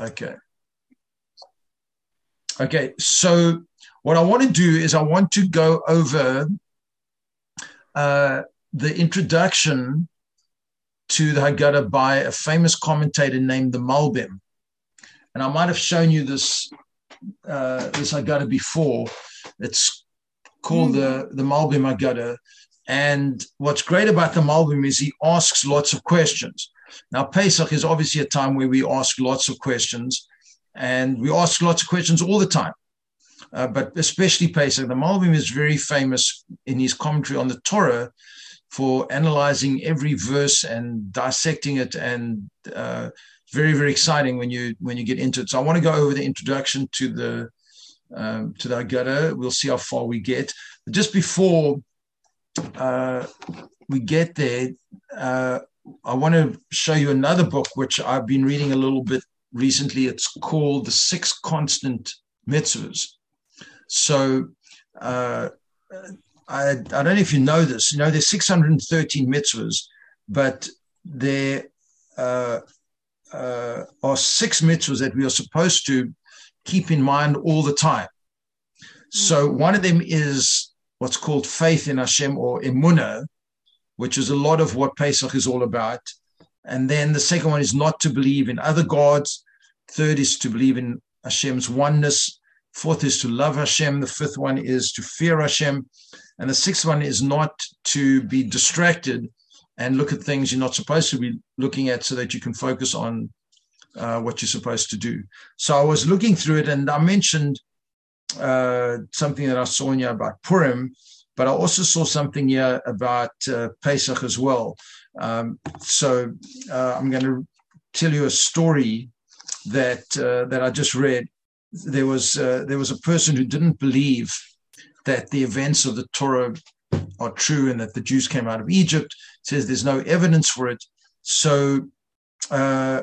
Okay. Okay, so what I want to do is I want to go over uh, the introduction to the Haggadah by a famous commentator named the Malbim. And I might have shown you this uh, this Haggadah before. It's called the, the Malbim Haggadah. And what's great about the Malbim is he asks lots of questions. Now, Pesach is obviously a time where we ask lots of questions, and we ask lots of questions all the time. Uh, but especially Pesach, the Malbim is very famous in his commentary on the Torah for analyzing every verse and dissecting it, and uh, very very exciting when you when you get into it. So I want to go over the introduction to the um, to the Haggadah. We'll see how far we get. But just before uh, we get there, uh, I want to show you another book which I've been reading a little bit recently. It's called The Six Constant Mitzvahs. So uh, I, I don't know if you know this. You know, there's 613 mitzvahs, but there uh, uh, are six mitzvahs that we are supposed to keep in mind all the time. So mm. one of them is what's called faith in Hashem or emunah, which is a lot of what Pesach is all about. And then the second one is not to believe in other gods. Third is to believe in Hashem's oneness. Fourth is to love Hashem. The fifth one is to fear Hashem. And the sixth one is not to be distracted and look at things you're not supposed to be looking at so that you can focus on uh, what you're supposed to do. So I was looking through it and I mentioned uh, something that I saw in here about Purim, but I also saw something here about uh, Pesach as well. Um, so uh, I'm going to tell you a story that uh, that I just read. There was uh, there was a person who didn't believe that the events of the Torah are true and that the Jews came out of Egypt. Says there's no evidence for it. So uh,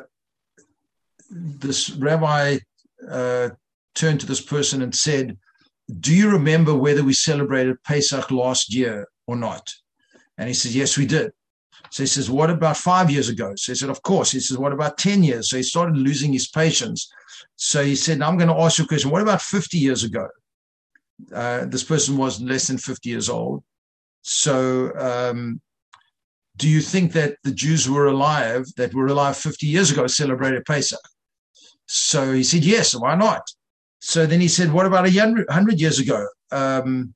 this rabbi uh, turned to this person and said, do you remember whether we celebrated Pesach last year or not? And he says, Yes, we did. So he says, What about five years ago? So he said, Of course. He says, What about 10 years? So he started losing his patience. So he said, I'm going to ask you a question. What about 50 years ago? Uh, this person was less than 50 years old. So um, do you think that the Jews were alive, that were alive 50 years ago, celebrated Pesach? So he said, Yes, why not? So then he said, what about a hundred years ago? Um,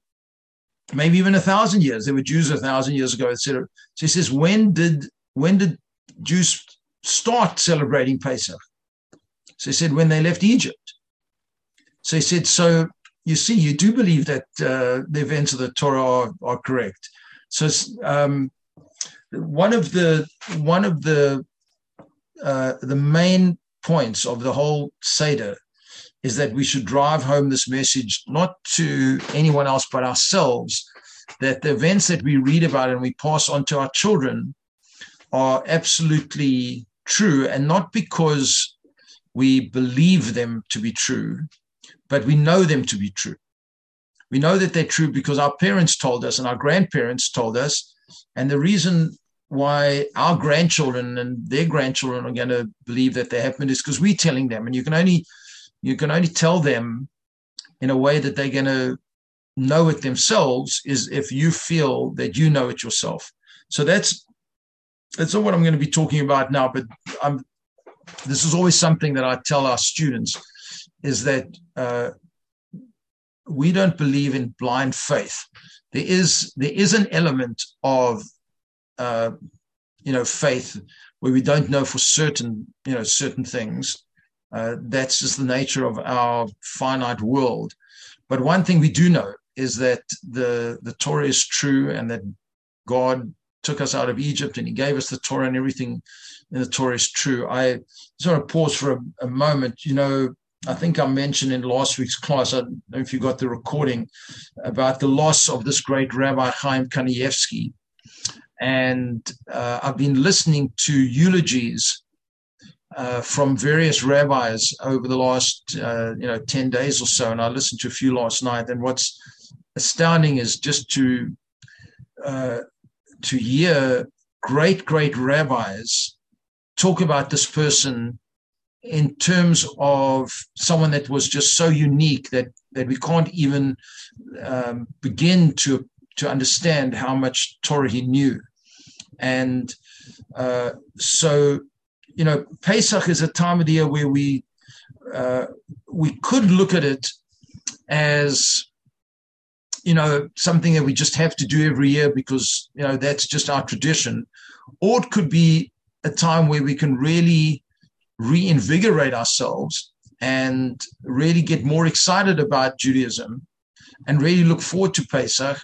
maybe even a thousand years. There were Jews a thousand years ago, etc. So he says, when did when did Jews start celebrating Pesach? So he said, when they left Egypt. So he said, so you see, you do believe that uh, the events of the Torah are, are correct. So um, one of the one of the uh, the main points of the whole Seder is that we should drive home this message not to anyone else but ourselves that the events that we read about and we pass on to our children are absolutely true and not because we believe them to be true but we know them to be true. We know that they're true because our parents told us and our grandparents told us and the reason why our grandchildren and their grandchildren are going to believe that they happened is because we're telling them and you can only you can only tell them in a way that they're going to know it themselves is if you feel that you know it yourself. So that's that's not what I'm going to be talking about now, but I'm this is always something that I tell our students is that uh, we don't believe in blind faith. There is there is an element of uh, you know faith where we don't know for certain you know certain things, uh, that's just the nature of our finite world. But one thing we do know is that the, the Torah is true and that God took us out of Egypt and he gave us the Torah and everything in the Torah is true. I just want to pause for a, a moment. You know, I think I mentioned in last week's class, I don't know if you got the recording, about the loss of this great Rabbi Chaim Kanievsky. And uh, I've been listening to eulogies uh, from various rabbis over the last uh, you know 10 days or so. And i listened to a few last night. And what's astounding is just to uh, to hear great great rabbis talk about this person in terms of someone that was just so unique that that we can't even um, begin to to understand how much Torah he knew, and uh, so you know Pesach is a time of the year where we uh, we could look at it as you know something that we just have to do every year because you know that's just our tradition, or it could be a time where we can really reinvigorate ourselves and really get more excited about Judaism and really look forward to Pesach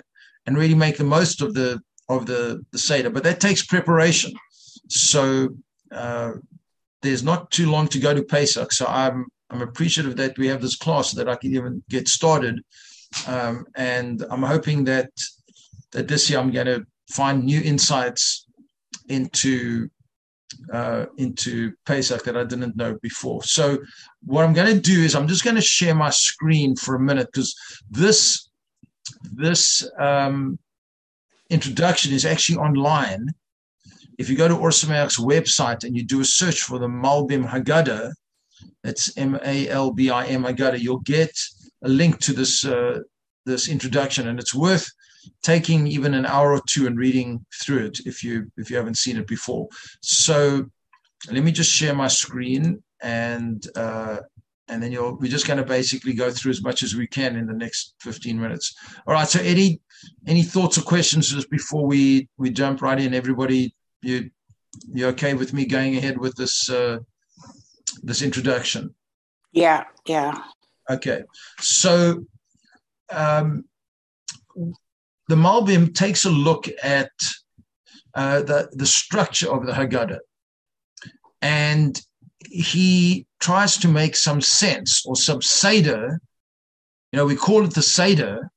and really make the most of the of the, the Seder. But that takes preparation. So uh, there's not too long to go to Pesach. So I'm I'm appreciative that we have this class that I can even get started. Um, and I'm hoping that that this year I'm going to find new insights into uh, into Pesach that I didn't know before. So what I'm going to do is I'm just going to share my screen for a minute because this this um, introduction is actually online. If you go to Ohr Somayach's website and you do a search for the Malbim Haggadah, that's M A L B I M Haggadah, you'll get a link to this uh, this introduction, and it's worth taking even an hour or two and reading through it if you if you haven't seen it before. So let me just share my screen and uh, and then you'll we're just going to basically go through as much as we can in the next 15 minutes. All right. So any any thoughts or questions just before we we jump right in? Everybody, you you okay with me going ahead with this uh, this introduction? Yeah. Yeah. Okay. So um, the Malbim takes a look at uh, the, the structure of the Haggadah and he tries to make some sense or some Seder. You know, we call it the Seder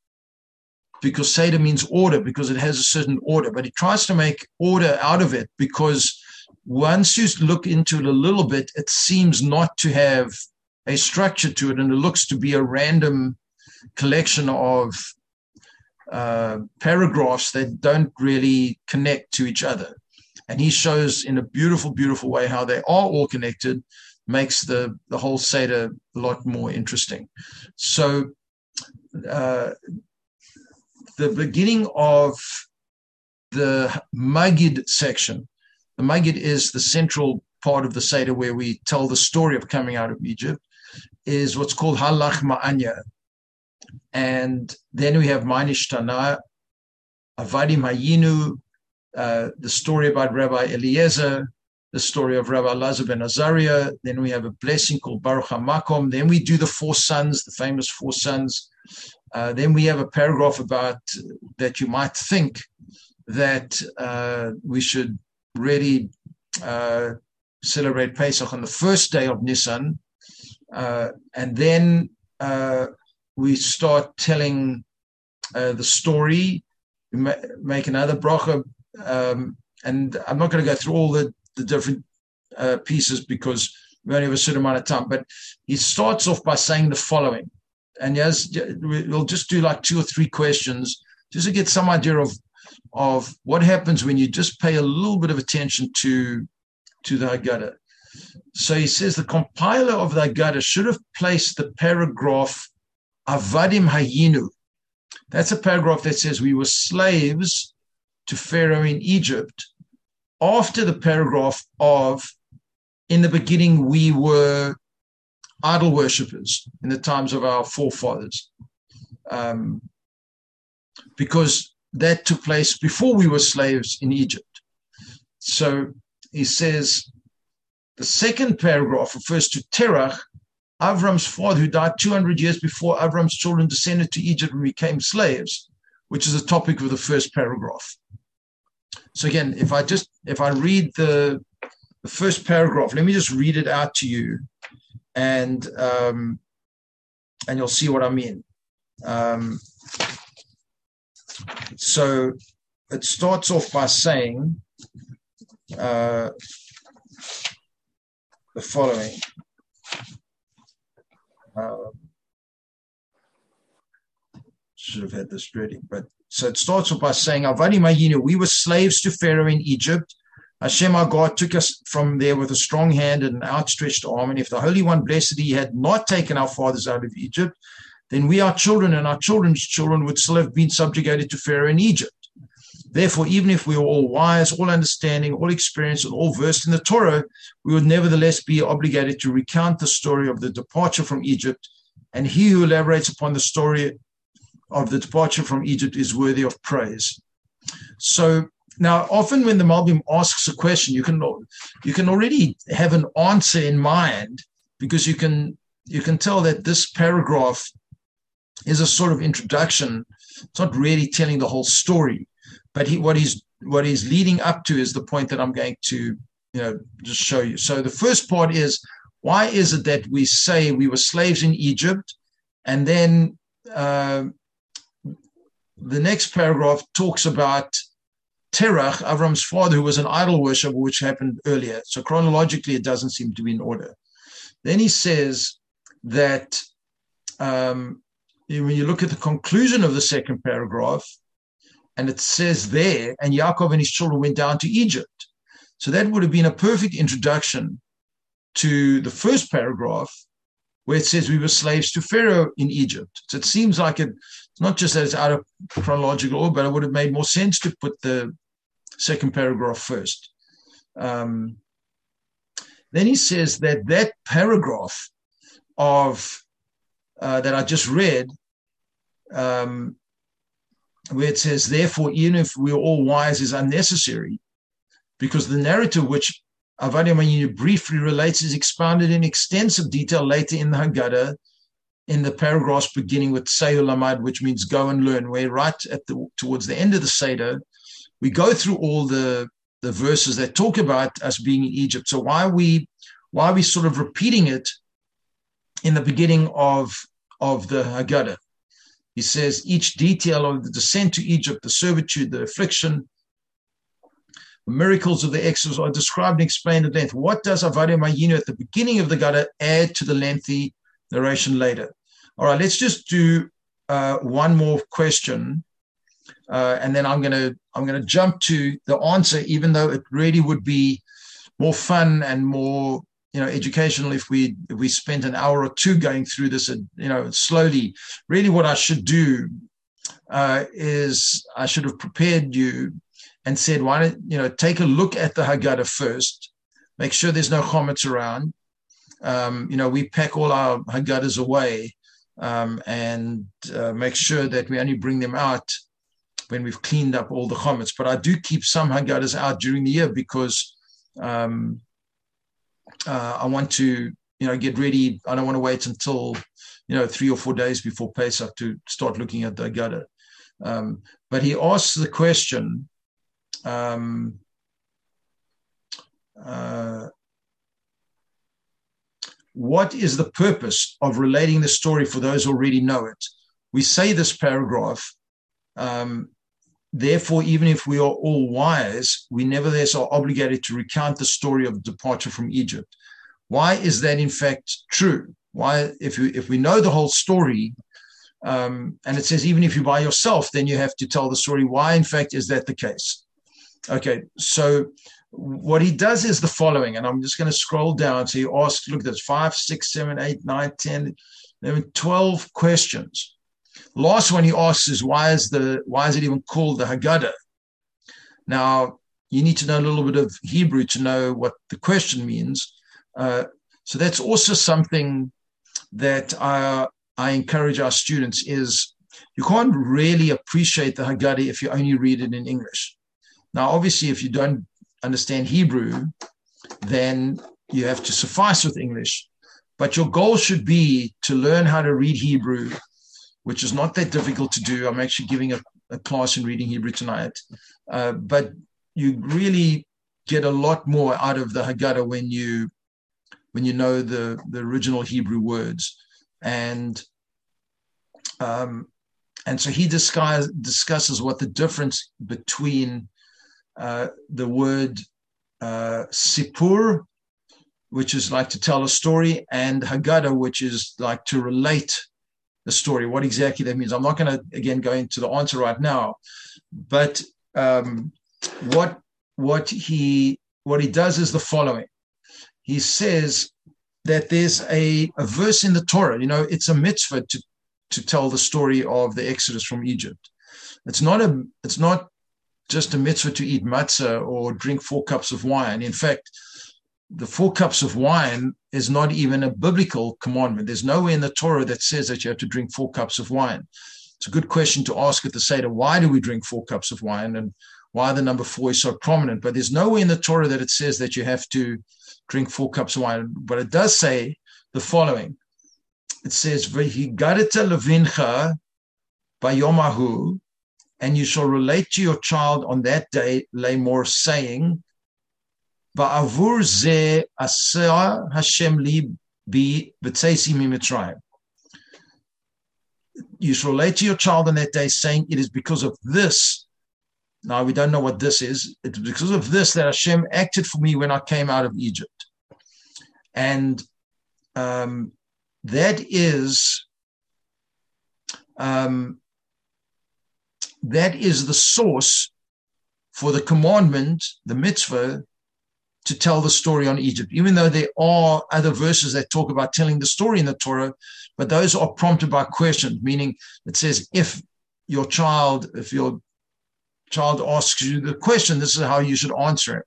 because Seder means order because it has a certain order, but he tries to make order out of it because once you look into it a little bit, it seems not to have a structure to it and it looks to be a random collection of uh, paragraphs that don't really connect to each other. And he shows in a beautiful, beautiful way how they are all connected, makes the, the whole Seder a lot more interesting. So, uh, the beginning of the Magid section, the Magid is the central part of the Seder where we tell the story of coming out of Egypt, is what's called Ha Lachma Anya, and then we have Manishtana, Avadim Hayinu, uh, the story about Rabbi Eliezer, the story of Rabbi Lazar ben Azariah. Then we have a blessing called Baruch HaMakom. Then we do the four sons, the famous four sons. Uh, then we have a paragraph about that you might think that uh, we should really uh, celebrate Pesach on the first day of Nisan. Uh, and then uh, we start telling the story, we ma- make another bracha, um, and I'm not going to go through all the, the different pieces because we only have a certain amount of time. But he starts off by saying the following, and yes, we'll just do like two or three questions just to get some idea of of what happens when you just pay a little bit of attention to to the Haggadah. So he says the compiler of the Haggadah should have placed the paragraph Avadim Hayinu. That's a paragraph that says we were slaves to Pharaoh in Egypt after the paragraph of in the beginning we were idol worshippers in the times of our forefathers. Um, because that took place before we were slaves in Egypt. So he says the second paragraph refers to Terach, Avram's father, who died 200 years before Avram's children descended to Egypt and became slaves, which is the topic of the first paragraph. So again, if I just if I read the the first paragraph, let me just read it out to you, and um, and you'll see what I mean. Um, so it starts off by saying uh, the following. Um, should have had this ready, but so it starts off by saying, Avadim Hayinu, we were slaves to Pharaoh in Egypt. Hashem our God took us from there with a strong hand and an outstretched arm. And if the Holy One, blessed He, had not taken our fathers out of Egypt, then we, our children, and our children's children would still have been subjugated to Pharaoh in Egypt. Therefore, even if we were all wise, all understanding, all experienced, and all versed in the Torah, we would nevertheless be obligated to recount the story of the departure from Egypt. And he who elaborates upon the story of the departure from Egypt is worthy of praise. So now, often when the Malbim asks a question, you can you can already have an answer in mind because you can you can tell that this paragraph is a sort of introduction. It's not really telling the whole story but he, what he's what he's leading up to is the point that I'm going to you know just show you. So the first part is why is it that we say we were slaves in Egypt, and then uh, the next paragraph talks about Terach, Avram's father, who was an idol worshiper, which happened earlier. So chronologically, it doesn't seem to be in order. Then he says that um, when you look at the conclusion of the second paragraph, and it says there, and Yaakov and his children went down to Egypt. So that would have been a perfect introduction to the first paragraph where it says we were slaves to Pharaoh in Egypt. So it seems like it, it's not just that it's out of chronological order, but it would have made more sense to put the second paragraph first. Um, then he says that that paragraph of uh, that I just read um, where it says, therefore, even if we're all wise, is unnecessary, because the narrative which Avadim Hayinu briefly relates is expounded in extensive detail later in the Haggadah, in the paragraphs beginning with Sayul which means go and learn, where right at the towards the end of the Seder, we go through all the, the verses that talk about us being in Egypt. So why are we why are we sort of repeating it in the beginning of, of the Haggadah? He says each detail of the descent to Egypt, the servitude, the affliction, the miracles of the Exodus are described and explained at length. What does Avadim Hayinu at the beginning of the Gada add to the lengthy narration later? All right, let's just do uh, one more question, uh, and then I'm gonna I'm gonna jump to the answer, even though it really would be more fun and more you know educational if we if we spent an hour or two going through this you know slowly. Really what i should do uh, is i should have prepared you and said why don't you know take a look at the haggadah first. Make sure there's no chomets around. Um, you know we pack all our haggadahs away um, and uh, make sure that we only bring them out when we've cleaned up all the chomets but i do keep some haggadahs out during the year because um, uh, I want to, you know, get ready. I don't want to wait until, you know, three or four days before Pesach to start looking at the Haggadah. Um, but he asks the question, um, uh, what is the purpose of relating the story for those who already know it? We say this paragraph um, Therefore, even if we are all wise, we nevertheless are obligated to recount the story of departure from Egypt. Why is that in fact true? Why, if we, if we know the whole story, um, and it says even if you're by yourself, then you have to tell the story. Why, in fact, is that the case? Okay, so what he does is the following, and I'm just going to scroll down. So he asks, look, there's five, six, seven, eight, nine, 10, 11, 12 questions. Last one he asks is why is the why is it even called the Haggadah? Now you need to know a little bit of Hebrew to know what the question means. Uh, so that's also something that I, I encourage our students is you can't really appreciate the Haggadah if you only read it in English. Now, obviously, if you don't understand Hebrew, then you have to suffice with English. But your goal should be to learn how to read Hebrew which is not that difficult to do. I'm actually giving a, a class in reading Hebrew tonight. Uh, but you really get a lot more out of the Haggadah when you when you know the, the original Hebrew words. And um, and so he discuss, discusses what the difference between uh, the word uh, sipur, which is like to tell a story, and Haggadah, which is like to relate the story, what exactly that means. I'm not going to again go into the answer right now, but um, what what he what he does is the following. He says that there's a, a verse in the Torah, you know, it's a mitzvah to, to tell the story of the Exodus from Egypt. It's not a it's not just a mitzvah to eat matzah or drink four cups of wine. In fact, the four cups of wine is not even a biblical commandment. There's nowhere in the Torah that says that you have to drink four cups of wine. It's a good question to ask at the Seder. Why do we drink four cups of wine? And why the number four is so prominent. But there's nowhere in the Torah that it says that you have to drink four cups of wine. But it does say the following. It says, levincha bayomahu, and you shall relate to your child on that day, Lamor, saying, Va'avur ze aseh Hashem li bi b'tzeisi mimitzrayim. You shall relate to your child on that day, saying, It is because of this now we don't know what this is. It's because of this that Hashem acted for me when I came out of Egypt. And um, that is um, that is the source for the commandment, the mitzvah, to tell the story on Egypt. Even though there are other verses that talk about telling the story in the Torah, but those are prompted by questions, meaning it says if your child, if your child asks you the question, this is how you should answer it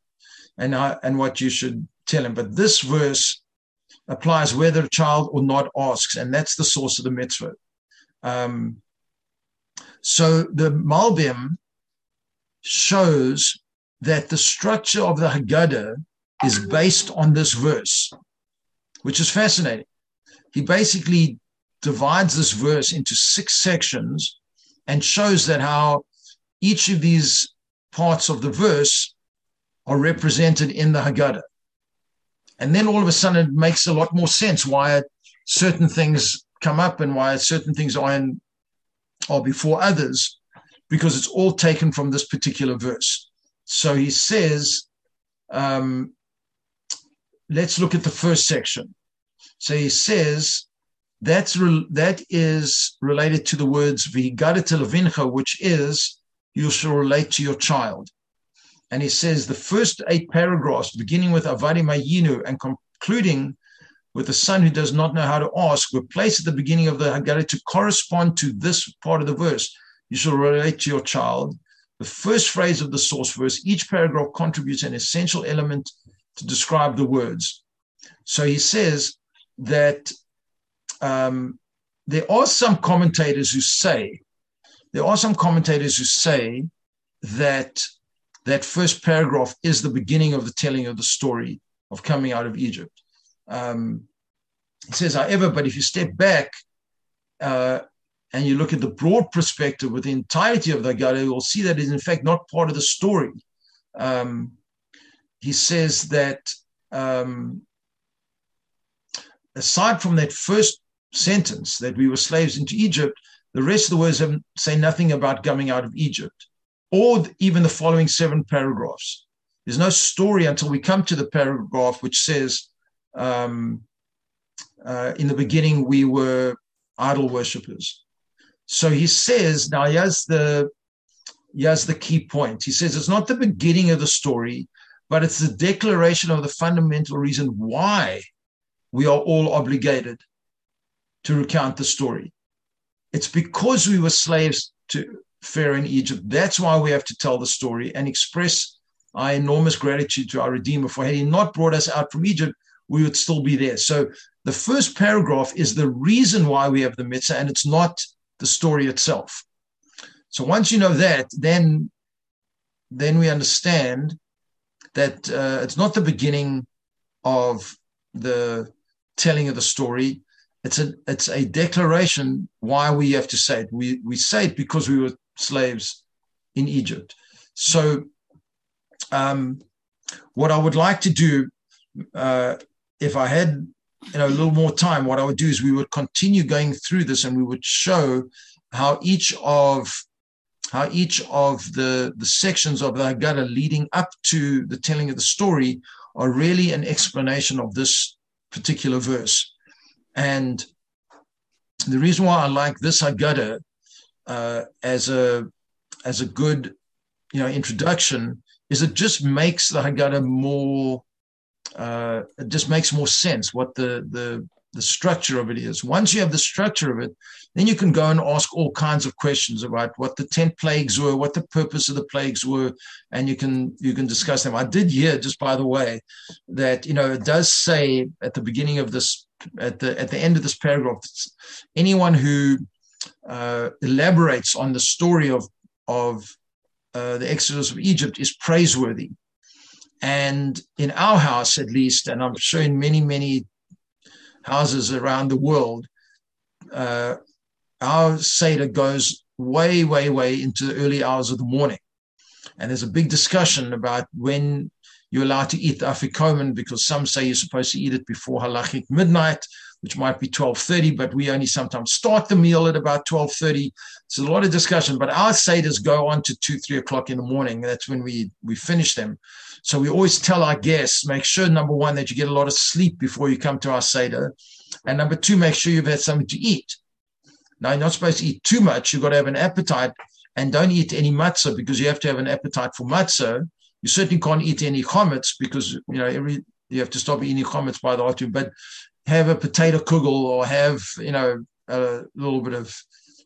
and, how, and what you should tell him. But this verse applies whether a child or not asks, and that's the source of the mitzvah. Um, so the Malbim shows that the structure of the Haggadah is based on this verse, which is fascinating. He basically divides this verse into six sections and shows that how each of these parts of the verse are represented in the Haggadah. And then all of a sudden it makes a lot more sense why certain things come up and why certain things are in are before others, because it's all taken from this particular verse. So he says, um, let's look at the first section. So he says that's re- that is related to the words v'higadete which is you shall relate to your child. And he says the first eight paragraphs, beginning with Avadim Hayinu and concluding with the son who does not know how to ask, were placed at the beginning of the Haggadah to correspond to this part of the verse. You shall relate to your child. The first phrase of the source verse, each paragraph contributes an essential element to describe the words. So he says that um, there are some commentators who say there are some commentators who say that that first paragraph is the beginning of the telling of the story of coming out of Egypt. Um, says, however, but if you step back uh, and you look at the broad perspective with the entirety of the Haggadah, you'll see that it's in fact not part of the story. Um, he says that um, aside from that first sentence that we were slaves into Egypt, the rest of the words have, say nothing about coming out of Egypt, or even the following seven paragraphs. There's no story until we come to the paragraph which says, um, uh, "In the beginning, we were idol worshippers." So he says now. He has the the key point. He says it's not the beginning of the story, but it's the declaration of the fundamental reason why we are all obligated to recount the story. It's because we were slaves to Pharaoh in Egypt. That's why we have to tell the story and express our enormous gratitude to our Redeemer. For had he not brought us out from Egypt, we would still be there. So the first paragraph is the reason why we have the mitzvah, and it's not the story itself. So once you know that, then then we understand that uh, it's not the beginning of the telling of the story it's a it's a declaration why we have to say it. We we say it because we were slaves in Egypt. So, um, what I would like to do, uh, if I had you know a little more time, what I would do is we would continue going through this, and we would show how each of how each of the the sections of the Haggadah leading up to the telling of the story are really an explanation of this particular verse. And the reason why I like this Haggadah uh, as a as a good you know introduction is it just makes the Haggadah more, uh, it just makes more sense what the, the, the structure of it is. Once you have the structure of it, then you can go and ask all kinds of questions about what the 10 plagues were, what the purpose of the plagues were, and you can you can discuss them. I did hear, just by the way, that you know it does say at the beginning of this at the at the end of this paragraph, anyone who uh, elaborates on the story of of uh, the Exodus of Egypt is praiseworthy. And in our house, at least, and I'm sure in many, many houses around the world, uh, our Seder goes way, way, way into the early hours of the morning. And there's a big discussion about when you're allowed to eat the afikomen because some say you're supposed to eat it before halachic midnight which might be 12.30, but we only sometimes start the meal at about 12.30. So a lot of discussion, but our seders go on to 2, 3 o'clock in the morning. That's when we, we finish them. So we always tell our guests, make sure, number one, that you get a lot of sleep before you come to our seder. And number two, make sure you've had something to eat. Now, you're not supposed to eat too much. You've got to have an appetite and don't eat any matzah because you have to have an appetite for matzah. You certainly can't eat any chametz because, you know, every, you have to stop eating chametz by the altar. But have a potato kugel or have you know a little bit of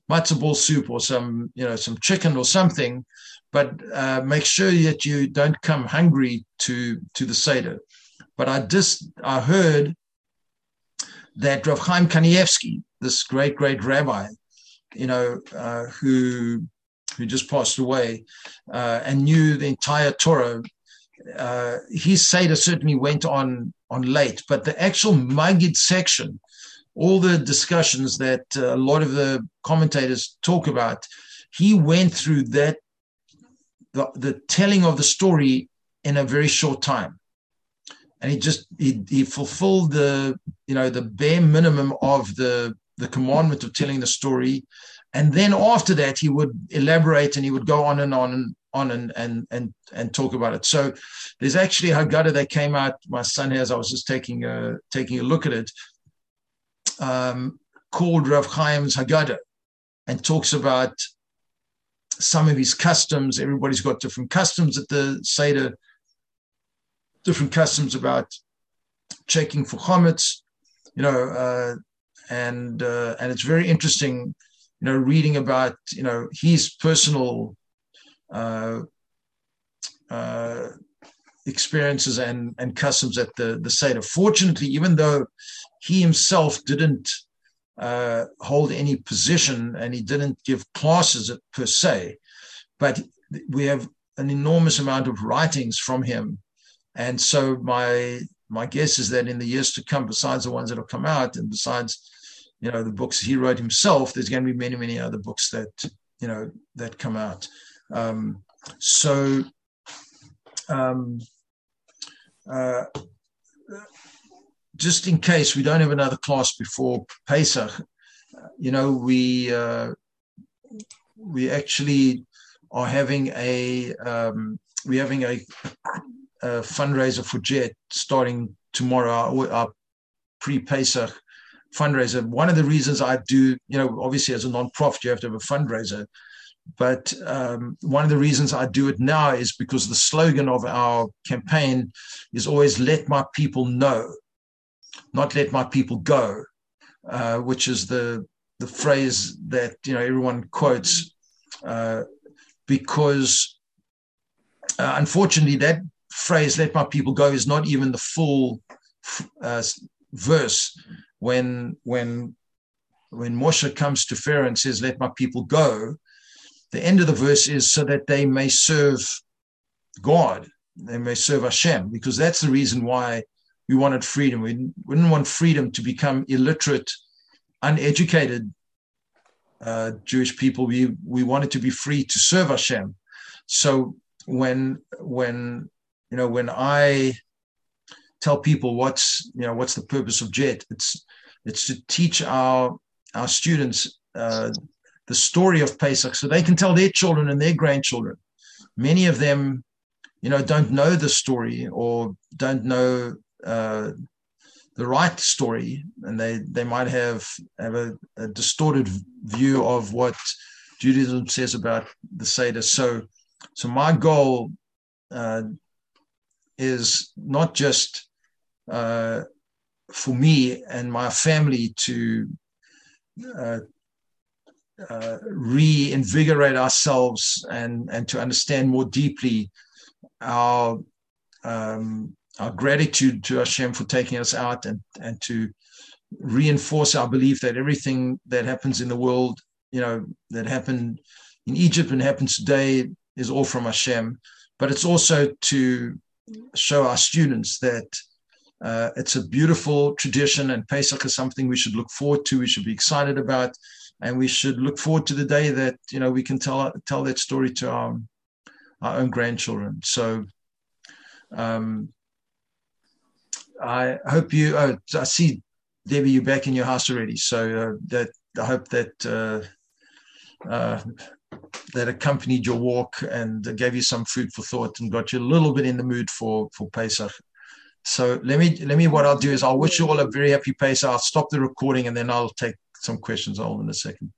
matzo ball soup or some you know some chicken or something but uh, make sure that you don't come hungry to to the seder. But i just i heard that Rav Chaim Kanievsky, this great great rabbi, you know, uh, who who just passed away uh, and knew the entire Torah, uh, his Seder certainly went on on late, but the actual Magid section, all the discussions that uh, a lot of the commentators talk about, he went through that the, the telling of the story in a very short time and he just he, he fulfilled the you know the bare minimum of the the commandment of telling the story and then after that he would elaborate and he would go on and on and on and and and and talk about it. So there's actually a Haggadah that came out. My son has. I was just taking a taking a look at it. Um, called Rav Chaim's Haggadah, and talks about some of his customs. Everybody's got different customs at the Seder. Different customs about checking for chametz, you know, uh, and uh, and it's very interesting, you know, reading about you know his personal uh, uh, experiences and, and customs at the, the Seder. Fortunately, even though he himself didn't uh, hold any position and he didn't give classes per se, but we have an enormous amount of writings from him. And so my my guess is that in the years to come, besides the ones that will come out, and besides, you know, the books he wrote himself, there's going to be many, many other books that you know that come out. Um, so, um, uh, just in case we don't have another class before Pesach, you know, we uh, we actually are having a um, we're having a, a, fundraiser for Jet starting tomorrow. Our, our pre-Pesach fundraiser. One of the reasons I do, you know, obviously as a non-profit, you have to have a fundraiser. But um, one of the reasons I do it now is because the slogan of our campaign is always let my people know, not let my people go, uh, which is the, the phrase that you know everyone quotes. Uh, because uh, unfortunately, that phrase "let my people go" is not even the full uh, verse. When when when Moshe comes to Pharaoh and says, "Let my people go," the end of the verse is so that they may serve God, they may serve Hashem, because that's the reason why we wanted freedom. We didn't want freedom to become illiterate, uneducated uh, Jewish people. We we wanted to be free to serve Hashem. So when when you know when I tell people what's you know what's the purpose of JET, it's it's to teach our our students uh, the story of Pesach so they can tell their children and their grandchildren. Many of them, you know, don't know the story or don't know uh, the right story, and they they might have have a, a, distorted view of what Judaism says about the Seder. So, so my goal uh, is not just uh, for me and my family to uh, uh, reinvigorate ourselves and and to understand more deeply our um, our gratitude to Hashem for taking us out and and to reinforce our belief that everything that happens in the world, you know, that happened in Egypt and happens today is all from Hashem. But it's also to show our students that uh, it's a beautiful tradition, and Pesach is something we should look forward to. We should be excited about, and we should look forward to the day that you know we can tell tell that story to our our own grandchildren. So, um, I hope you. Oh, I see, Debbie, you're back in your house already. So uh, that I hope that uh, uh, that accompanied your walk and gave you some food for thought and got you a little bit in the mood for for Pesach. So let me let me what I'll do is I'll wish you all a very happy Pesach. I'll stop the recording and then I'll take some questions all in a second.